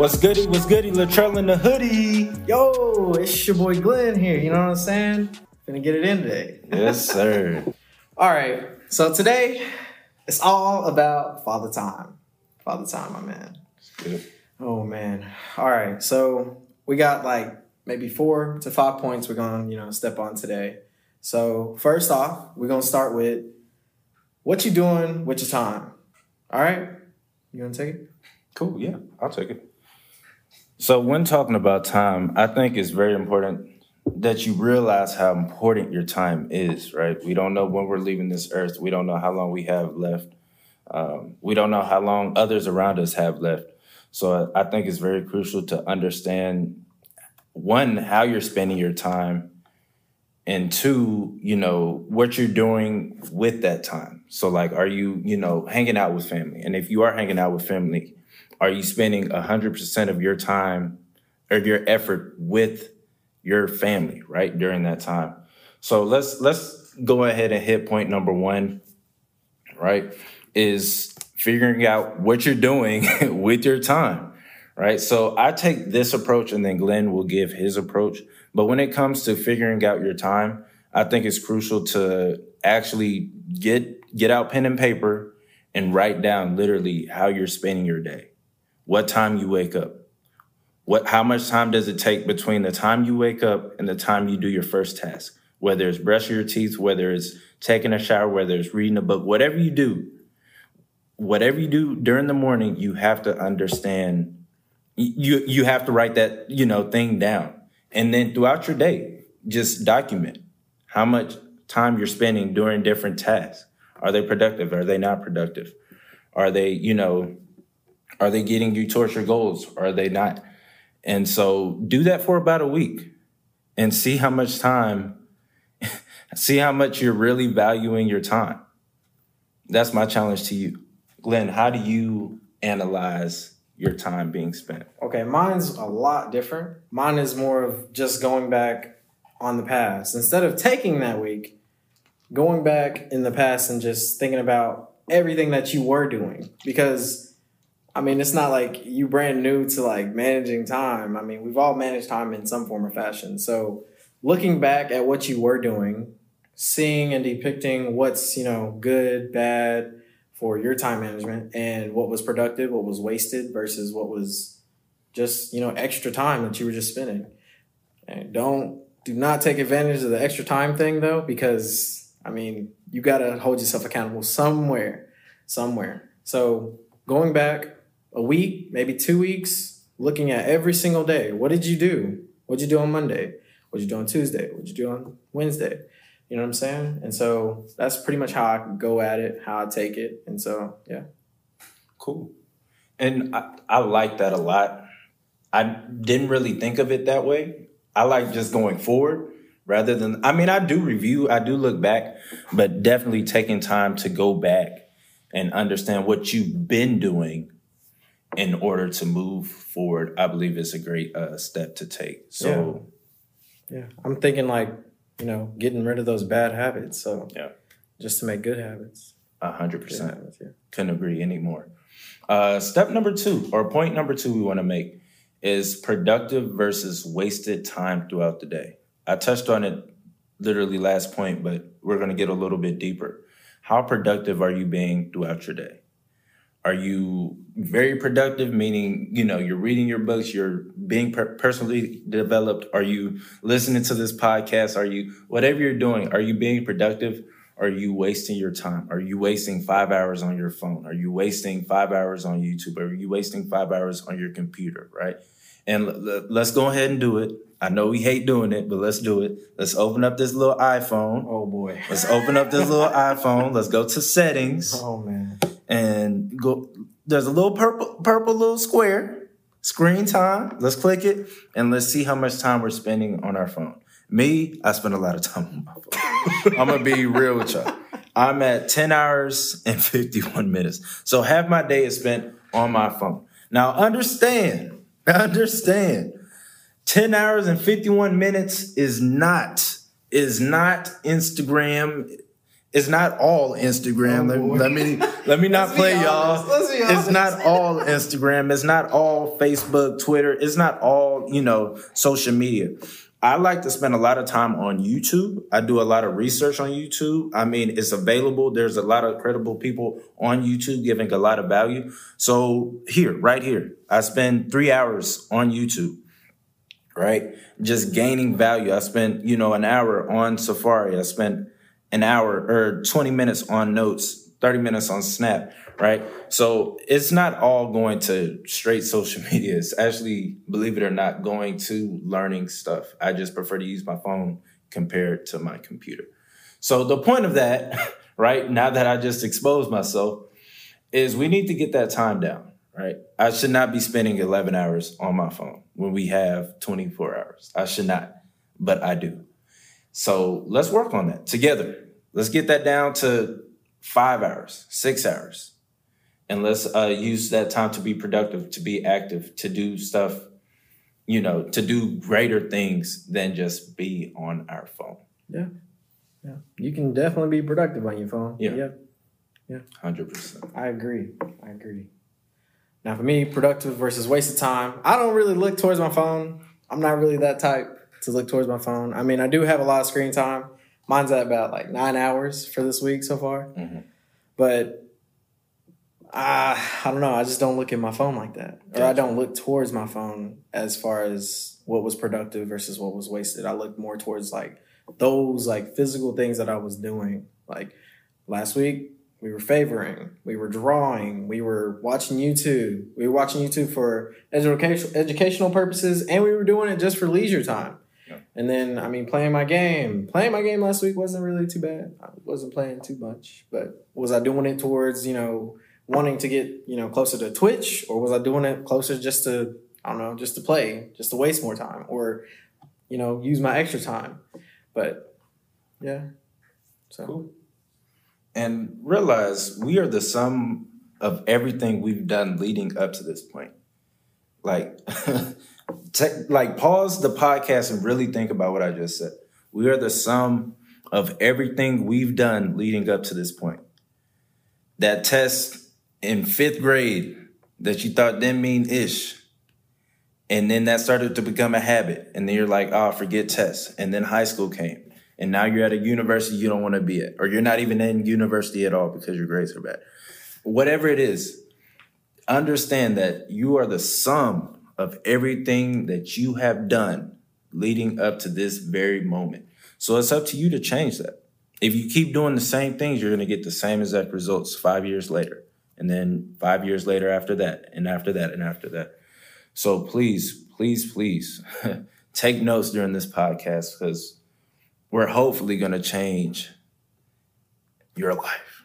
What's goody? What's goody? Latrell in the hoodie. Yo, it's your boy Glenn here. You know what I'm saying? Gonna get it in today. Yes, sir. All right. So today, it's all about father time. Father time, my man. Oh man. All right. So we got like maybe four to five points we're gonna you know step on today. So first off, we're gonna start with what you doing with your time. All right. You gonna take it? Cool. Yeah, I'll take it. So when talking about time, I think it's very important that you realize how important your time is. Right? We don't know when we're leaving this earth. We don't know how long we have left. Um, we don't know how long others around us have left. So I think it's very crucial to understand one how you're spending your time and two you know what you're doing with that time so like are you you know hanging out with family and if you are hanging out with family are you spending 100% of your time or your effort with your family right during that time? So let's let's go ahead and hit point number one right is figuring out what you're doing with your time right? So i take this approach and then glenn will give his approach. But when it comes to figuring out your time i think it's crucial to actually get get out pen and paper and write down literally how you're spending your day what time you wake up. What how much time does it take between the time you wake up and the time you do your first task? Whether it's brushing your teeth whether it's taking a shower whether it's reading a book whatever you do whatever you do during the morning you have to understand you you have to write that you know thing down. And then throughout your day just document how much time you're spending doing different tasks. Are they productive? Are they not productive? Are they you know are they getting you towards your goals are they not and so do that for about a week and see how much time see how much you're really valuing your time that's my challenge to you glenn how do you analyze your time being spent Okay, mine's a lot different. Mine is more of just going back on the past. Instead of taking that week, going back in the past and just thinking about everything that you were doing. Because, I mean, it's not like you brand new to like managing time. I mean, we've all managed time in some form or fashion. So, looking back at what you were doing, seeing and depicting what's, you know, good, bad for your time management and what was productive, what was wasted versus what was just you know extra time that you were just spending and don't do not take advantage of the extra time thing though because i mean you got to hold yourself accountable somewhere somewhere so going back a week maybe two weeks looking at every single day. What did you do? What did you do on monday? What did you do on tuesday? What did you do on wednesday? You know what i'm saying? And so that's pretty much how i go at it how i take it. And so yeah. Cool. And I, I like that a lot. I didn't really think of it that way. I like just going forward rather than, I mean, I do review, I do look back, but definitely taking time to go back and understand what you've been doing in order to move forward, I believe is a great uh, step to take. So, yeah i'm thinking like you know getting rid of those bad habits so Yeah. just to make good habits a hundred percent. yeah. couldn't agree anymore. Uh, step number two, or point number two, we want to make is productive versus wasted time throughout the day. I touched on it literally last point, but we're going to get a little bit deeper. How productive are you being throughout your day? Are you very productive, meaning, you know, you're reading your books, you're being per- personally developed? Are you listening to this podcast? Are you, whatever you're doing, are you being productive? Are you wasting your time? Are you wasting five hours on your phone? Are you wasting five hours on YouTube? Are you wasting five hours on your computer? Right. And l- l- let's go ahead and do it. I know we hate doing it, but let's do it. Let's open up this little iPhone. oh boy Let's open up this little iPhone. Let's go to settings oh man and go. There's a little purple, purple little square, screen time. Let's click it and let's see how much time we're spending on our phone. Me, I spend a lot of time on my phone. I'm gonna be real with y'all. I'm at 10 hours and 51 minutes. So half my day is spent on my phone. Now understand, understand, 10 hours and 51 minutes is not, is not Instagram, It's not all Instagram. Oh, let, let me let me not play y'all. It's not all Instagram. It's not all Facebook, Twitter. It's not all, you know, social media. I like to spend a lot of time on YouTube. I do a lot of research on YouTube. I mean, it's available. There's a lot of credible people on YouTube giving a lot of value. So here, right here, I spend three hours on YouTube, right? Just gaining value. I spent, you know, an hour on Safari. I spent an hour or 20 minutes on notes, 30 minutes on Snap, right? So it's not all going to straight social media. It's actually, believe it or not, going to learning stuff. I just prefer to use my phone compared to my computer. So the point of that, right, now that I just exposed myself, is we need to get that time down, right? I should not be spending 11 hours on my phone when we have 24 hours. I should not, but I do. So let's work on that together. Let's get that down to five hours, six hours. And let's uh, use that time to be productive, to be active, to do stuff, you know, to do greater things than just be on our phone. Yeah. Yeah. You can definitely be productive on your phone. Yeah. yeah. 100%. I agree. I agree. Now, for me, productive versus waste of time. I don't really look towards my phone. I'm not really that type to look towards my phone. I mean, I do have a lot of screen time. Mine's at about like nine hours for this week so far. Mhm. But I, I don't know. I just don't look at my phone like that, or I don't look towards my phone as far as what was productive versus what was wasted. I look more towards like those like physical things that I was doing. Like last week, we were favoring, we were drawing, we were watching YouTube. We were watching YouTube for education educational purposes, and we were doing it just for leisure time. And then, I mean, playing my game. Playing my game last week wasn't really too bad. I wasn't playing too much, but was I doing it towards you know wanting to get you know closer to Twitch, or was I doing it closer just to I don't know, just to play, just to waste more time, or you know use my extra time? But yeah, so Cool. And realize we are the sum of everything we've done leading up to this point. Like, take, like pause the podcast and really think about what I just said. We are the sum of everything we've done leading up to this point. That test in fifth grade that you thought didn't mean ish. And then that started to become a habit. And then you're like, oh, forget tests. And then high school came. And now you're at a university you don't want to be at, or you're not even in university at all because your grades are bad. Whatever it is, understand that you are the sum of everything that you have done leading up to this very moment. So it's up to you to change that. If you keep doing the same things, you're going to get the same exact results five years later. And then five years later after that, and after that, and after that. So please, please, please take notes during this podcast because we're hopefully going to change your life.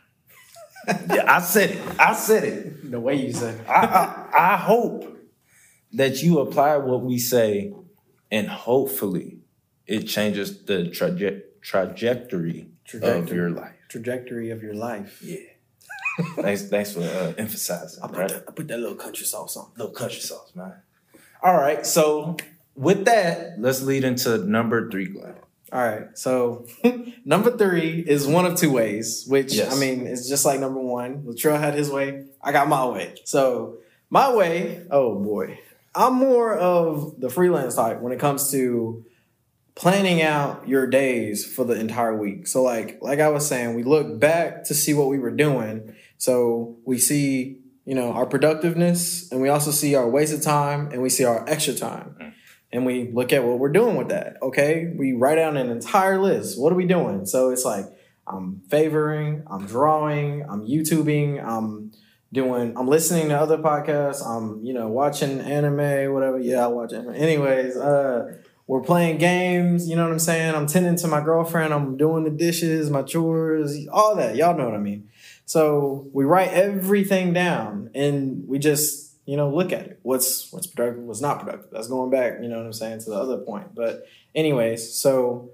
yeah, I said it. I said it. the way you say, I, I, I hope that you apply what we say and hopefully it changes the traje- trajectory, of your life. trajectory of your life. Yeah. thanks, thanks for uh, emphasizing. I put, right? that, I put that little country sauce on. little country sauce, man. All right, so with that, let's lead into number three, Glenn. All right. So number three is one of two ways, which Yes. I mean, it's just like number one. Latrell had his way. I got my way. So my way, oh boy. I'm more of the freelance type when it comes to planning out your days for the entire week. So like like I was saying, we look back to see what we were doing. So we see, you know, our productiveness and we also see our wasted time and we see our extra time. Mm-hmm. And we look at what we're doing with that. Okay. We write down an entire list. What are we doing? So it's like I'm favoring, I'm drawing, I'm YouTubing, I'm doing I'm listening to other podcasts, I'm, you know, watching anime, whatever. Yeah, I watch anime. Anyways, uh we're playing games, you know what I'm saying? I'm tending to my girlfriend, I'm doing the dishes, my chores, all that. Y'all know what I mean. So we write everything down and we just, you know, look at it. What's what's productive, what's not productive. That's going back, you know what I'm saying, to the other point. But anyways, so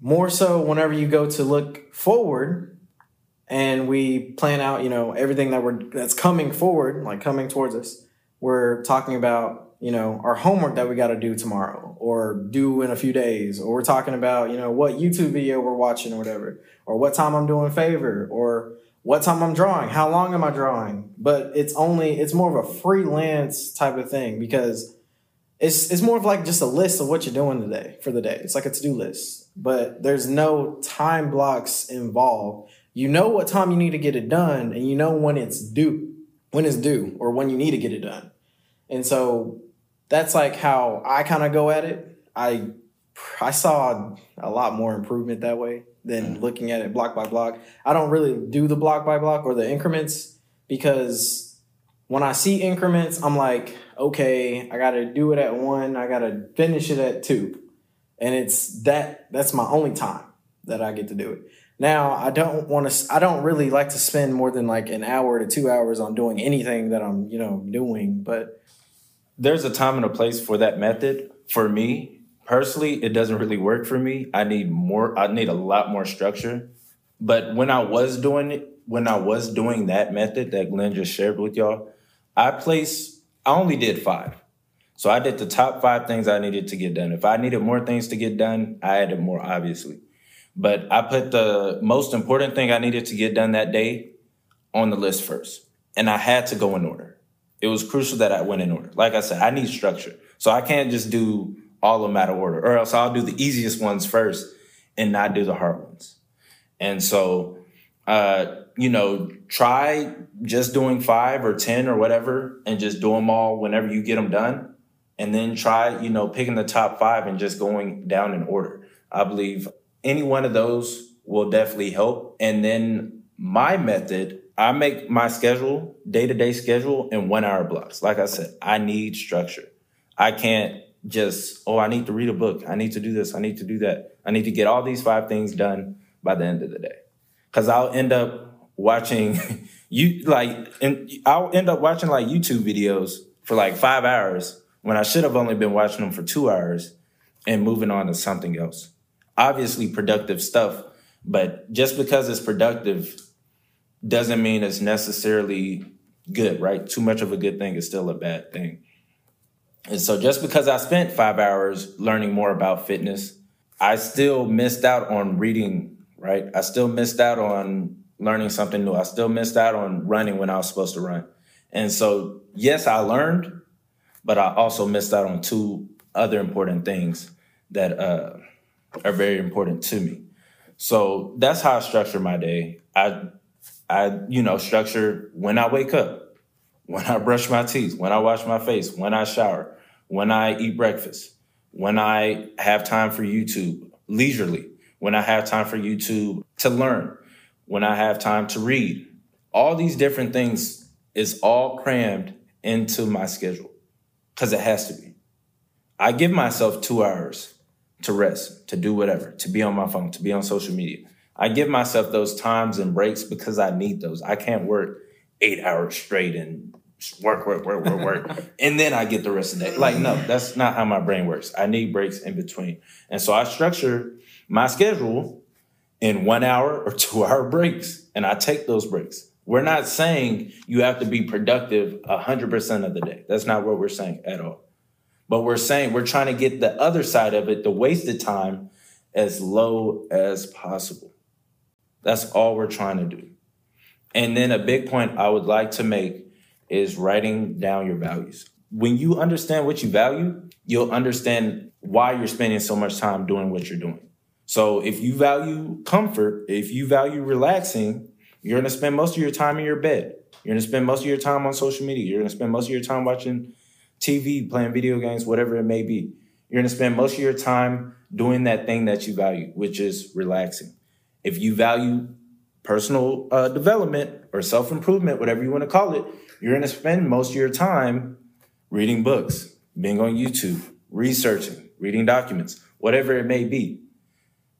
more so whenever you go to look forward and we plan out, you know, everything that we're that's coming forward, like coming towards us, we're talking about you know, our homework that we got to do tomorrow or do in a few days, or we're talking about, you know, what YouTube video we're watching or whatever, or what time I'm doing favor, or what time I'm drawing, how long am I drawing? But it's only, it's more of a freelance type of thing because it's, it's more of like just a list of what you're doing today for the day. It's like a to do list, but there's no time blocks involved. You know what time you need to get it done and you know when it's due, when it's due or when you need to get it done. And so that's like how I kind of go at it. I I saw a lot more improvement that way than mm. looking at it block by block. I don't really do the block by block or the increments because when I see increments, I'm like, okay, I got to do it at one, I got to finish it at two. And it's that that's my only time that I get to do it. Now, I don't want to I don't really like to spend more than like an hour to 2 hours on doing anything that I'm, you know, doing, but there's a time and a place for that method. For me personally, it doesn't really work for me. I need more. I need a lot more structure. But when I was doing it, when I was doing that method that Glenn just shared with y'all, I placed. I only did five. So I did the top five things I needed to get done. If I needed more things to get done, I added more, obviously. But I put the most important thing I needed to get done that day on the list first. And I had to go in order it was crucial that I went in order. Like I said, I need structure. So I can't just do all of them out of order, or else I'll do the easiest ones first and not do the hard ones. And so, uh, you know, try just doing five or 10 or whatever and just do them all whenever you get them done. And then try, you know, picking the top five and just going down in order. I believe any one of those will definitely help. And then my method I make my schedule, day to day schedule, in one hour blocks. Like I said, I need structure. I can't just, oh, I need to read a book. I need to do this. I need to do that. I need to get all these five things done by the end of the day. Cause I'll end up watching you like, and I'll end up watching like YouTube videos for like five hours when I should have only been watching them for two hours and moving on to something else. Obviously productive stuff, but just because it's productive doesn't mean it's necessarily good, right? Too much of a good thing is still a bad thing. And so just because I spent five hours learning more about fitness, I still missed out on reading, right? I still missed out on learning something new. I still missed out on running when I was supposed to run. And so, yes, I learned, but I also missed out on two other important things that uh, are very important to me. So that's how I structure my day. I I, you know, structure when I wake up, when I brush my teeth, when I wash my face, when I shower, when I eat breakfast, when I have time for YouTube leisurely, when I have time for YouTube to learn, when I have time to read. All these different things is all crammed into my schedule because it has to be. I give myself two hours to rest, to do whatever, to be on my phone, to be on social media. I give myself those times and breaks because I need those. I can't work eight hours straight and work, work, work, work, work, and then I get the rest of the day. Like, no, that's not how my brain works. I need breaks in between. And so I structure my schedule in one hour or two hour breaks, and I take those breaks. We're not saying you have to be productive 100% of the day. That's not what we're saying at all. But we're saying we're trying to get the other side of it, the wasted time, as low as possible. That's all we're trying to do. And then a big point I would like to make is writing down your values. When you understand what you value, you'll understand why you're spending so much time doing what you're doing. So if you value comfort, if you value relaxing, you're going to spend most of your time in your bed. You're going to spend most of your time on social media. You're going to spend most of your time watching TV, playing video games, whatever it may be. You're going to spend most of your time doing that thing that you value, which is relaxing. If you value personal uh, development or self improvement, whatever you want to call it, you're going to spend most of your time reading books, being on YouTube, researching, reading documents, whatever it may be.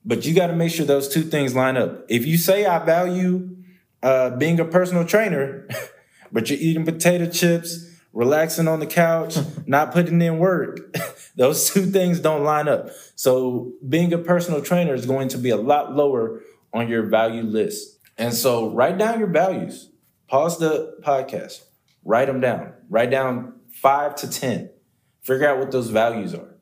But you got to make sure those two things line up. If you say I value uh, being a personal trainer, but you're eating potato chips, relaxing on the couch, hmm. not putting in work, those two things don't line up. So being a personal trainer is going to be a lot lower on your value list. And so write down your values. Pause the podcast. Write them down. Write down five to 10. Figure out what those values are.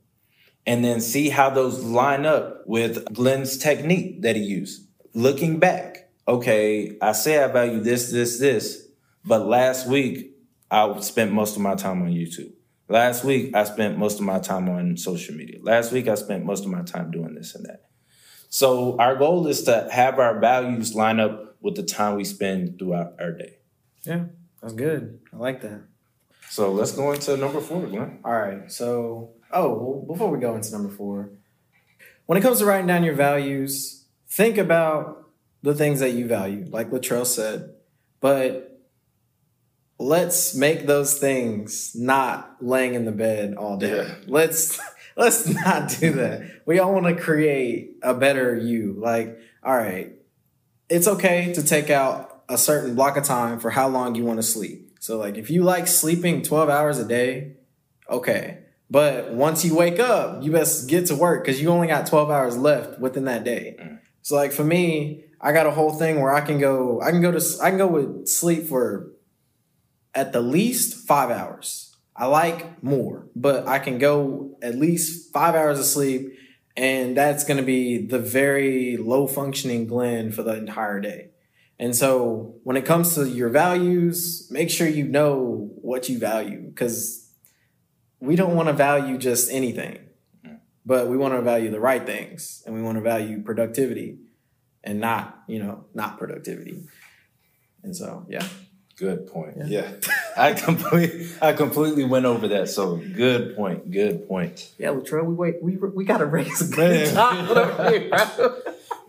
And then see how those line up with Glenn's technique that he used. Looking back, okay, I say I value this, this, this, but last week I spent most of my time on YouTube. Last week I spent most of my time on social media. Last week I spent most of my time doing this and that. So our goal is to have our values line up with the time we spend throughout our day. Yeah, that's good. I like that. So let's go into number four, Glenn. All right. So, oh, well, before we go into number four, when it comes to writing down your values, think about the things that you value, like Latrell said, but let's make those things not laying in the bed all day. Yeah. Let's let's not do that. We all want to create a better you. Like, all right, it's okay to take out a certain block of time for how long you want to sleep. So, like, if you like sleeping 12 hours a day, okay. But once you wake up, you best get to work because you only got 12 hours left within that day. Mm. So, like, for me, I got a whole thing where I can go, I can go to, I can go with sleep for at the least five hours. I like more, but I can go at least five hours of sleep, and that's going to be the very low functioning Glenn for the entire day. And so, when it comes to your values, make sure you know what you value because we don't want to value just anything, mm. but we want to value the right things and we want to value productivity and not, you know, not productivity. And so, yeah. Good point. Yeah. I complete I completely went over that. So good point. Good point. Yeah, Latrell, we wait. We we gotta raise a Man. good job over here, bro.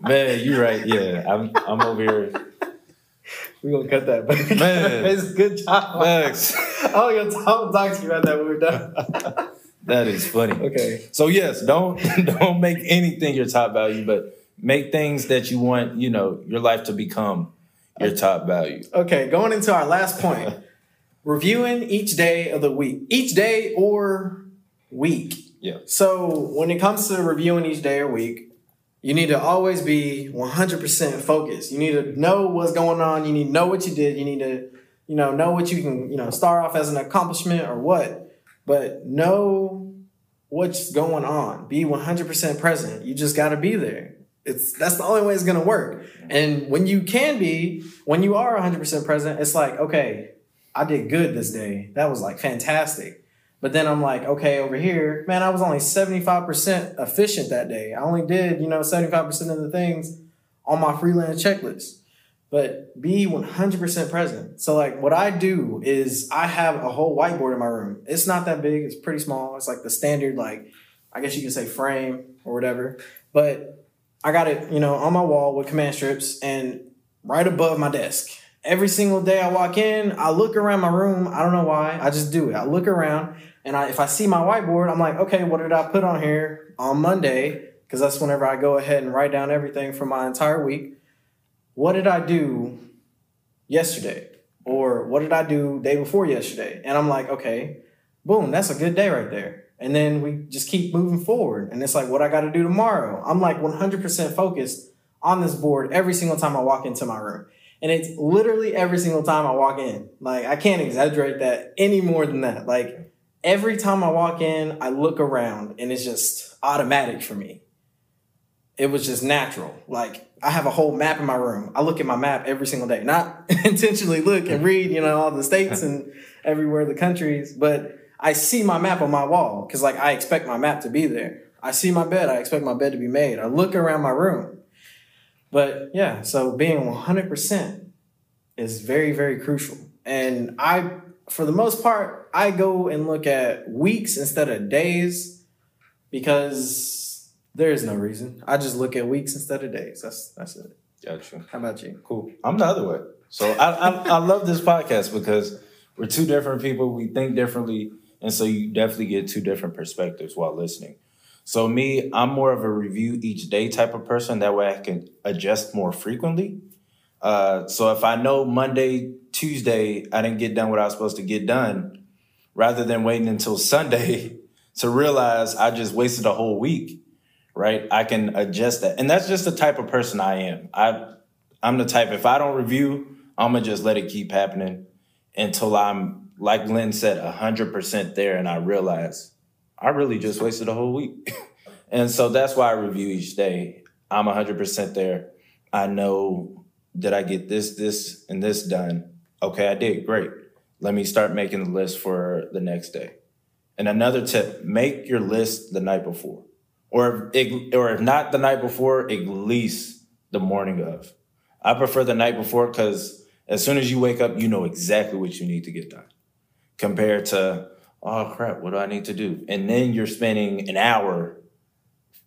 Man, you're right. Yeah. I'm I'm over here. We're gonna cut that, but Man. a good job. Max. I'll go talk, talk to you about that when we're done. That is funny. okay. So yes, don't don't make anything your top value, but make things that you want, you know, your life to become your top value. Okay, going into our last point. Reviewing each day of the week. Each day or week. Yeah. So when it comes to reviewing each day or week, you need to always be 100% focused. You need to know what's going on. You need to know what you did. You need to, you know, know what you can, you know, start off as an accomplishment or what. But know what's going on. Be 100% present. You just got to be there. It's that's the only way it's to work. And when you can be, when you are 100% present, it's like, okay, I did good this day. That was like fantastic. But then I'm like, okay, over here, man, I was only 75% efficient that day. I only did, you know, 75% of the things on my freelance checklist. But be 100% present. So, like, what I do is I have a whole whiteboard in my room. It's not that big, it's pretty small. It's like the standard, like, I guess you could say frame or whatever. But I got it, you know, on my wall with command strips and right above my desk. Every single day I walk in, I look around my room. I don't know why. I just do it. I look around and I, if I see my whiteboard, I'm like, okay, what did I put on here on Monday? Because that's whenever I go ahead and write down everything for my entire week. What did I do yesterday? Or what did I do day before yesterday? And I'm like, okay, boom, that's a good day right there. And then we just keep moving forward. And it's like, what I got to do tomorrow? I'm like 100% focused on this board every single time I walk into my room. And it's literally every single time I walk in. Like, I can't exaggerate that any more than that. Like, every time I walk in, I look around and it's just automatic for me. It was just natural. Like, I have a whole map in my room. I look at my map every single day. Not intentionally look and read, you know, all the states and everywhere the countries, but I see my map on my wall because, like, I expect my map to be there. I see my bed. I expect my bed to be made. I look around my room. But yeah, so being 100% is very, very crucial. And I, for the most part, I go and look at weeks instead of days because there is no reason. I just look at weeks instead of days. That's that's it. Gotcha. How about you? Cool. I'm the other way. So I, I I love this podcast because we're two different people. We think differently, and so you definitely get two different perspectives while listening. So me, I'm more of a review each day type of person. That way, I can adjust more frequently. Uh, so if I know Monday, Tuesday, I didn't get done what I was supposed to get done, rather than waiting until Sunday to realize I just wasted a whole week, right? I can adjust that, and that's just the type of person I am. I I'm the type if I don't review, I'm gonna just let it keep happening until I'm like Glenn said, hundred percent there, and I realize I really just wasted a whole week. and so that's why I review each day. I'm 100% there. I know that I get this, this, and this done. Okay, I did great. Let me start making the list for the next day. And another tip: make your list the night before, or if, or if not the night before, at least the morning of. I prefer the night before because as soon as you wake up, you know exactly what you need to get done. Compared to, oh crap, what do I need to do? And then you're spending an hour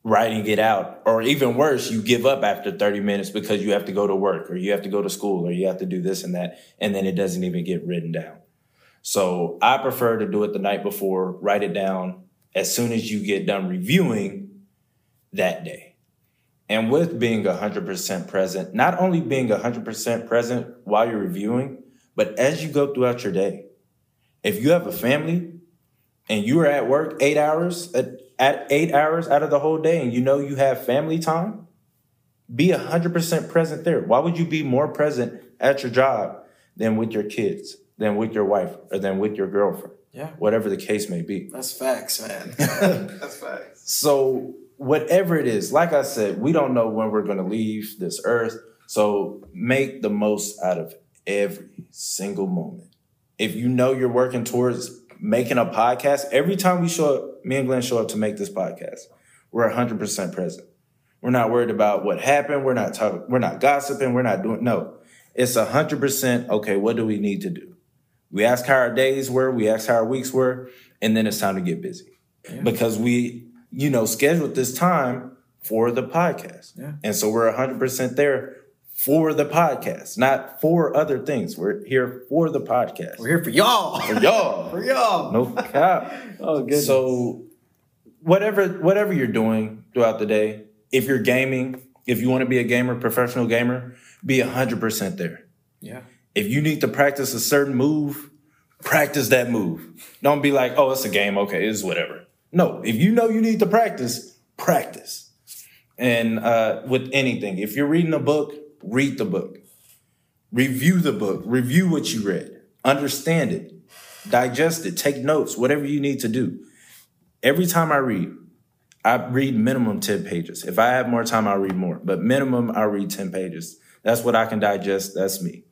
writing it out. Or even worse, you give up after 30 minutes because you have to go to work or you have to go to school or you have to do this and that. And then it doesn't even get written down. So I prefer to do it the night before, write it down as soon as you get done reviewing that day. And with being 100% present, not only being 100% present while you're reviewing, but as you go throughout your day. If you have a family and you are at work eight hours, at, at eight hours out of the whole day, and you know you have family time, be 100% present there. Why would you be more present at your job than with your kids, than with your wife, or than with your girlfriend? Yeah. Whatever the case may be. That's facts, man. That's facts. So, whatever it is, like I said, we don't know when we're going to leave this earth. So, make the most out of every single moment. If you know you're working towards making a podcast, every time we show up, me and Glenn show up to make this podcast, we're 100% present. We're not worried about what happened. We're not talking, we're not gossiping. We're not doing, no. It's 100%, okay, what do we need to do? We ask how our days were, we ask how our weeks were, and then it's time to get busy. Yeah. Because we, you know, scheduled this time for the podcast. Yeah. And so we're 100% there for the podcast, not for other things. We're here for the podcast. We're here for y'all. For y'all. For y'all. No cap. Oh, goodness. So whatever whatever you're doing throughout the day, if you're gaming, if you want to be a gamer, professional gamer, be 100% there. yeah. If you need to practice a certain move, practice that move. Don't be like, "Oh, it's a game, okay, it's whatever." No, if you know you need to practice, practice. And uh, with anything, if you're reading a book, read the book. Review the book. Review what you read. Understand it. Digest it. Take notes. Whatever you need to do. Every time I read, I read minimum 10 pages. If I have more time, I'll read more. But minimum, I'll read 10 pages. That's what I can digest. That's me.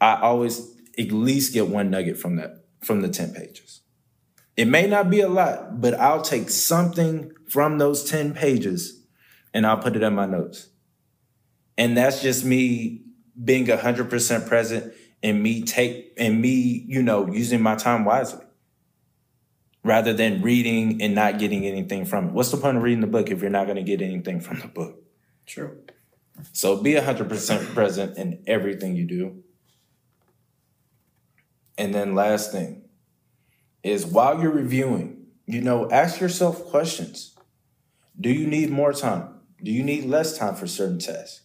I always at least get one nugget from that, from the 10 pages. It may not be a lot, but I'll take something from those 10 pages and I'll put it in my notes. And that's just me being 100% present and me take and me, you know, using my time wisely rather than reading and not getting anything from it. What's the point of reading the book if you're not going to get anything from the book? True. So be 100% present in everything you do. And then last thing is while you're reviewing, you know, ask yourself questions. Do you need more time? Do you need less time for certain tests?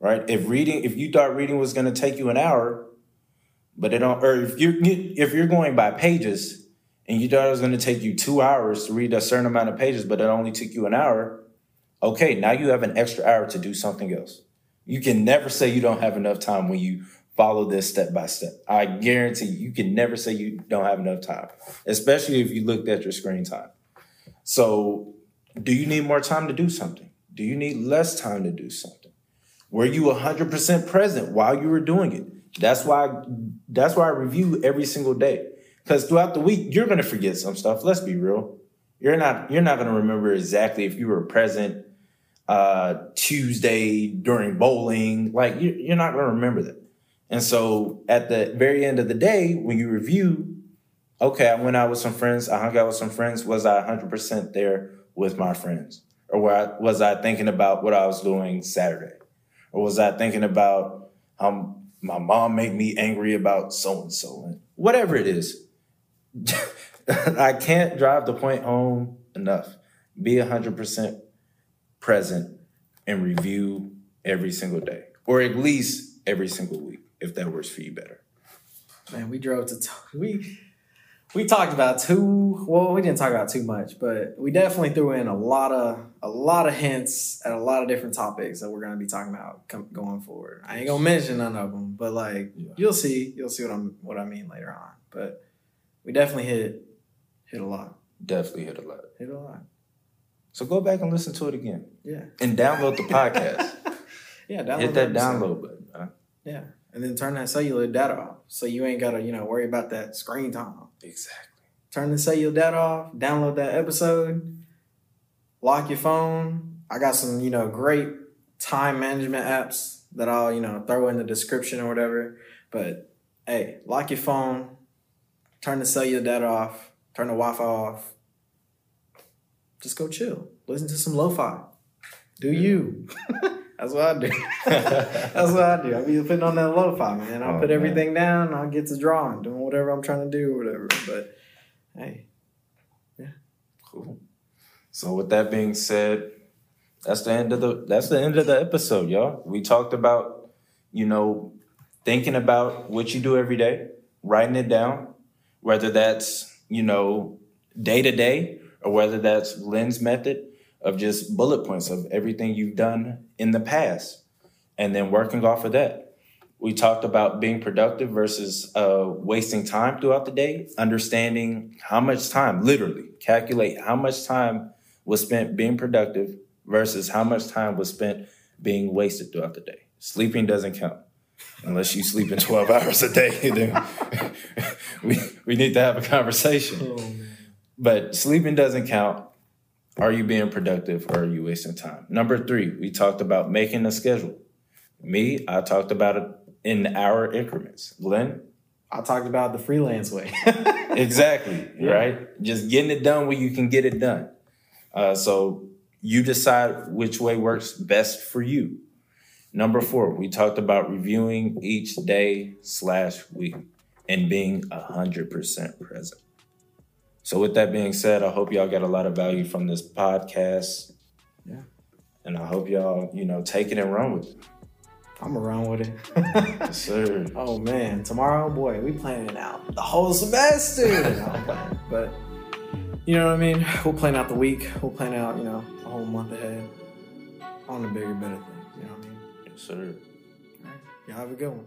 Right? If reading, if you thought reading was going to take you an hour, but it don't, or if you if you're going by pages and you thought it was going to take you two hours to read a certain amount of pages, but it only took you an hour, okay, now you have an extra hour to do something else. You can never say you don't have enough time when you follow this step by step. I guarantee you, you can never say you don't have enough time, especially if you looked at your screen time. So, do you need more time to do something? Do you need less time to do something? Were you 100% present while you were doing it? That's why that's why I review every single day. Cuz throughout the week you're going to forget some stuff. Let's be real. You're not you're not going to remember exactly if you were present uh Tuesday during bowling. Like you, you're not going to remember that. And so at the very end of the day, when you review, okay, I went out with some friends, I hung out with some friends. Was I 100% there with my friends? Or was I thinking about what I was doing Saturday? Or was I thinking about how my mom made me angry about so and so? And whatever it is, I can't drive the point home enough. Be 100% present and review every single day, or at least every single week if that works for you better. Man, we drove to t- we we talked about too well. We didn't talk about too much, but we definitely threw in a lot of a lot of hints at a lot of different topics that we're gonna be talking about com- going forward. I ain't gonna mention none of them, but like Yeah. you'll see, you'll see what I'm what I mean later on. But we definitely hit hit a lot. definitely hit a lot. Hit a lot. So go back and listen to it again Yeah. and download the podcast. Yeah. Download hit that download button. man. Yeah. And then turn that cellular data off. So you ain't gotta, you know, worry about that screen time. Exactly. Turn the cellular data off, download that episode, lock your phone. I got some, you know, great time management apps that I'll, you know, throw in the description or whatever. But hey, lock your phone, turn the cellular data off, turn the Wi-Fi off. Just go chill. Listen to some lo-fi. Do you? That's what I do. That's what I do. I be putting on that lo-fi, man. I Oh, put man. everything down. I'll get to drawing, doing whatever I'm trying to do, or whatever. But hey, yeah, Cool. So with that being said, that's the end of the that's the end of the episode, y'all. We talked about, you know, thinking about what you do every day, writing it down, whether that's, you know, day to day or whether that's Glenn's method of just bullet points of everything you've done in the past and then working off of that. We talked about being productive versus uh, wasting time throughout the day, understanding how much time, literally, calculate how much time was spent being productive versus how much time was spent being wasted throughout the day. Sleeping doesn't count unless you sleep in 12 hours a day. Then we, we need to have a conversation. But sleeping doesn't count. Are you being productive or are you wasting time? Number three, we talked about making a schedule. Me, I talked about it in hour increments. Glenn, I talked about the freelance way. exactly, Yeah. right? Just getting it done where you can get it done. Uh, so you decide which way works best for you. Number four, we talked about reviewing each day slash week and being a hundred percent present. So with that being said, I hope y'all got a lot of value from this podcast. Yeah. And I hope y'all, you know, take it and run with it. I'm around with it. Yes, sir. oh man, tomorrow, boy, we planning out the whole semester. No, But you know what I mean? We'll plan out the week. We'll plan out, you know, a whole month ahead on the bigger, better things. You know what I mean? Yes, sir. All right. Y'all have a good one.